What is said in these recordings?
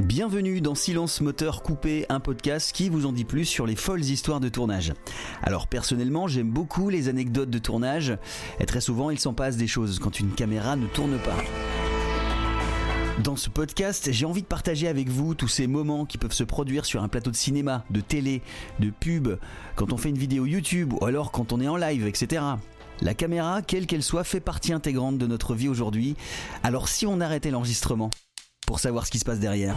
Bienvenue dans Silence Moteur Coupé, un podcast qui vous en dit plus sur les folles histoires de tournage. Alors personnellement, j'aime beaucoup les anecdotes de tournage, et très souvent il s'en passe des choses quand une caméra ne tourne pas. Dans ce podcast, j'ai envie de partager avec vous tous ces moments qui peuvent se produire sur un plateau de cinéma, de télé, de pub, quand on fait une vidéo YouTube ou alors quand on est en live, etc. La caméra, quelle qu'elle soit, fait partie intégrante de notre vie aujourd'hui. Alors si on arrêtait l'enregistrement pour savoir ce qui se passe derrière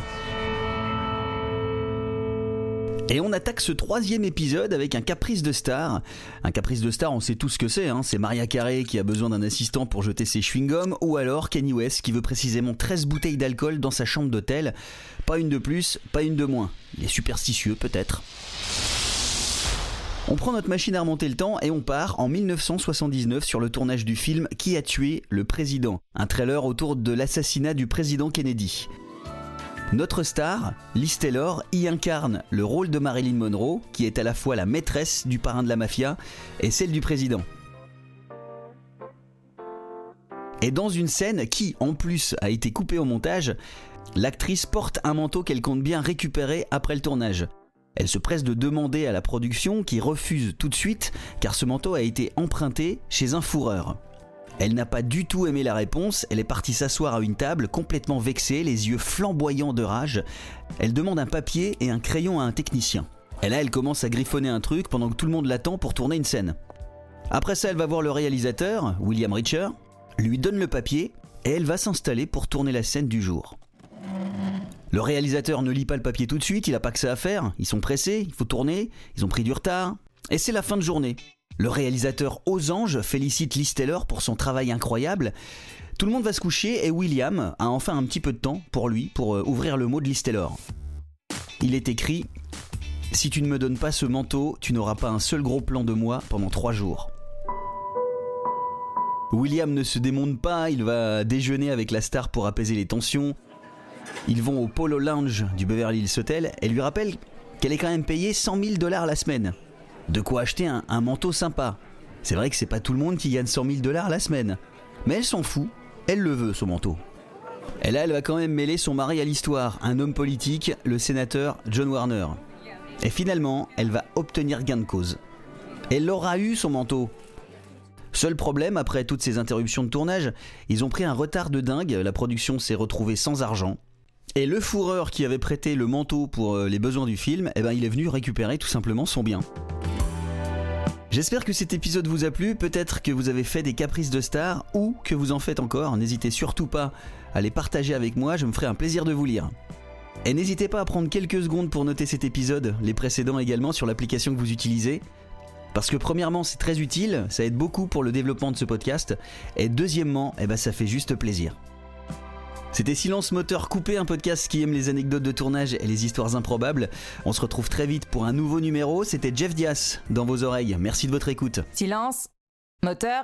et on attaque ce troisième épisode avec un caprice de star. Un caprice de star, on sait tout ce que c'est. Hein. C'est Maria Carey qui a besoin d'un assistant pour jeter ses chewing-gums, ou alors Kenny West qui veut précisément 13 bouteilles d'alcool dans sa chambre d'hôtel. Pas une de plus, pas une de moins. Il est superstitieux peut-être. On prend notre machine à remonter le temps et on part en 1979 sur le tournage du film Qui a tué le président? Un trailer autour de l'assassinat du président Kennedy. Notre star, Liz Taylor, y incarne le rôle de Marilyn Monroe, qui est à la fois la maîtresse du parrain de la mafia et celle du président. Et dans une scène qui, en plus, a été coupée au montage, l'actrice porte un manteau qu'elle compte bien récupérer après le tournage. Elle se presse de demander à la production qui refuse tout de suite car ce manteau a été emprunté chez un fourreur. Elle n'a pas du tout aimé la réponse, elle est partie s'asseoir à une table complètement vexée, les yeux flamboyants de rage. Elle demande un papier et un crayon à un technicien. Et là, elle commence à griffonner un truc pendant que tout le monde l'attend pour tourner une scène. Après ça, elle va voir le réalisateur, William Richer, lui donne le papier et elle va s'installer pour tourner la scène du jour. Le réalisateur ne lit pas le papier tout de suite, il n'a pas que ça à faire, ils sont pressés, il faut tourner, ils ont pris du retard, et c'est la fin de journée. Le réalisateur aux anges félicite Taylor pour son travail incroyable. Tout le monde va se coucher et William a enfin un petit peu de temps pour lui pour euh, ouvrir le mot de Taylor. Il est écrit Si tu ne me donnes pas ce manteau, tu n'auras pas un seul gros plan de moi pendant trois jours. William ne se démonte pas, il va déjeuner avec la star pour apaiser les tensions. Ils vont au Polo Lounge du Beverly Hills Hotel et lui rappelle qu'elle est quand même payée 100 000 dollars la semaine de quoi acheter un, manteau sympa. C'est vrai que c'est pas tout le monde qui gagne 100 000 dollars la semaine. Mais elle s'en fout, elle le veut, son manteau. Et là, elle va quand même mêler son mari à l'histoire, un homme politique, le sénateur John Warner. Et finalement, elle va obtenir gain de cause. Elle aura eu son manteau. Seul problème, après toutes ces interruptions de tournage, ils ont pris un retard de dingue, la production s'est retrouvée sans argent. Et le fourreur qui avait prêté le manteau pour euh, les besoins du film, eh ben, il est venu récupérer tout simplement son bien. J'espère que cet épisode vous a plu, peut-être que vous avez fait des caprices de star ou que vous en faites encore, n'hésitez surtout pas à les partager avec moi, je me ferai un plaisir de vous lire. Et n'hésitez pas à prendre quelques secondes pour noter cet épisode, les précédents également sur l'application que vous utilisez. Parce que premièrement c'est très utile, ça aide beaucoup pour le développement de ce podcast, et deuxièmement, eh ben, ça fait juste plaisir. C'était Silence Moteur Coupé, un podcast qui aime les anecdotes de tournage et les histoires improbables. On se retrouve très vite pour un nouveau numéro. C'était Jeff Dias dans vos oreilles. Merci de votre écoute. Silence Moteur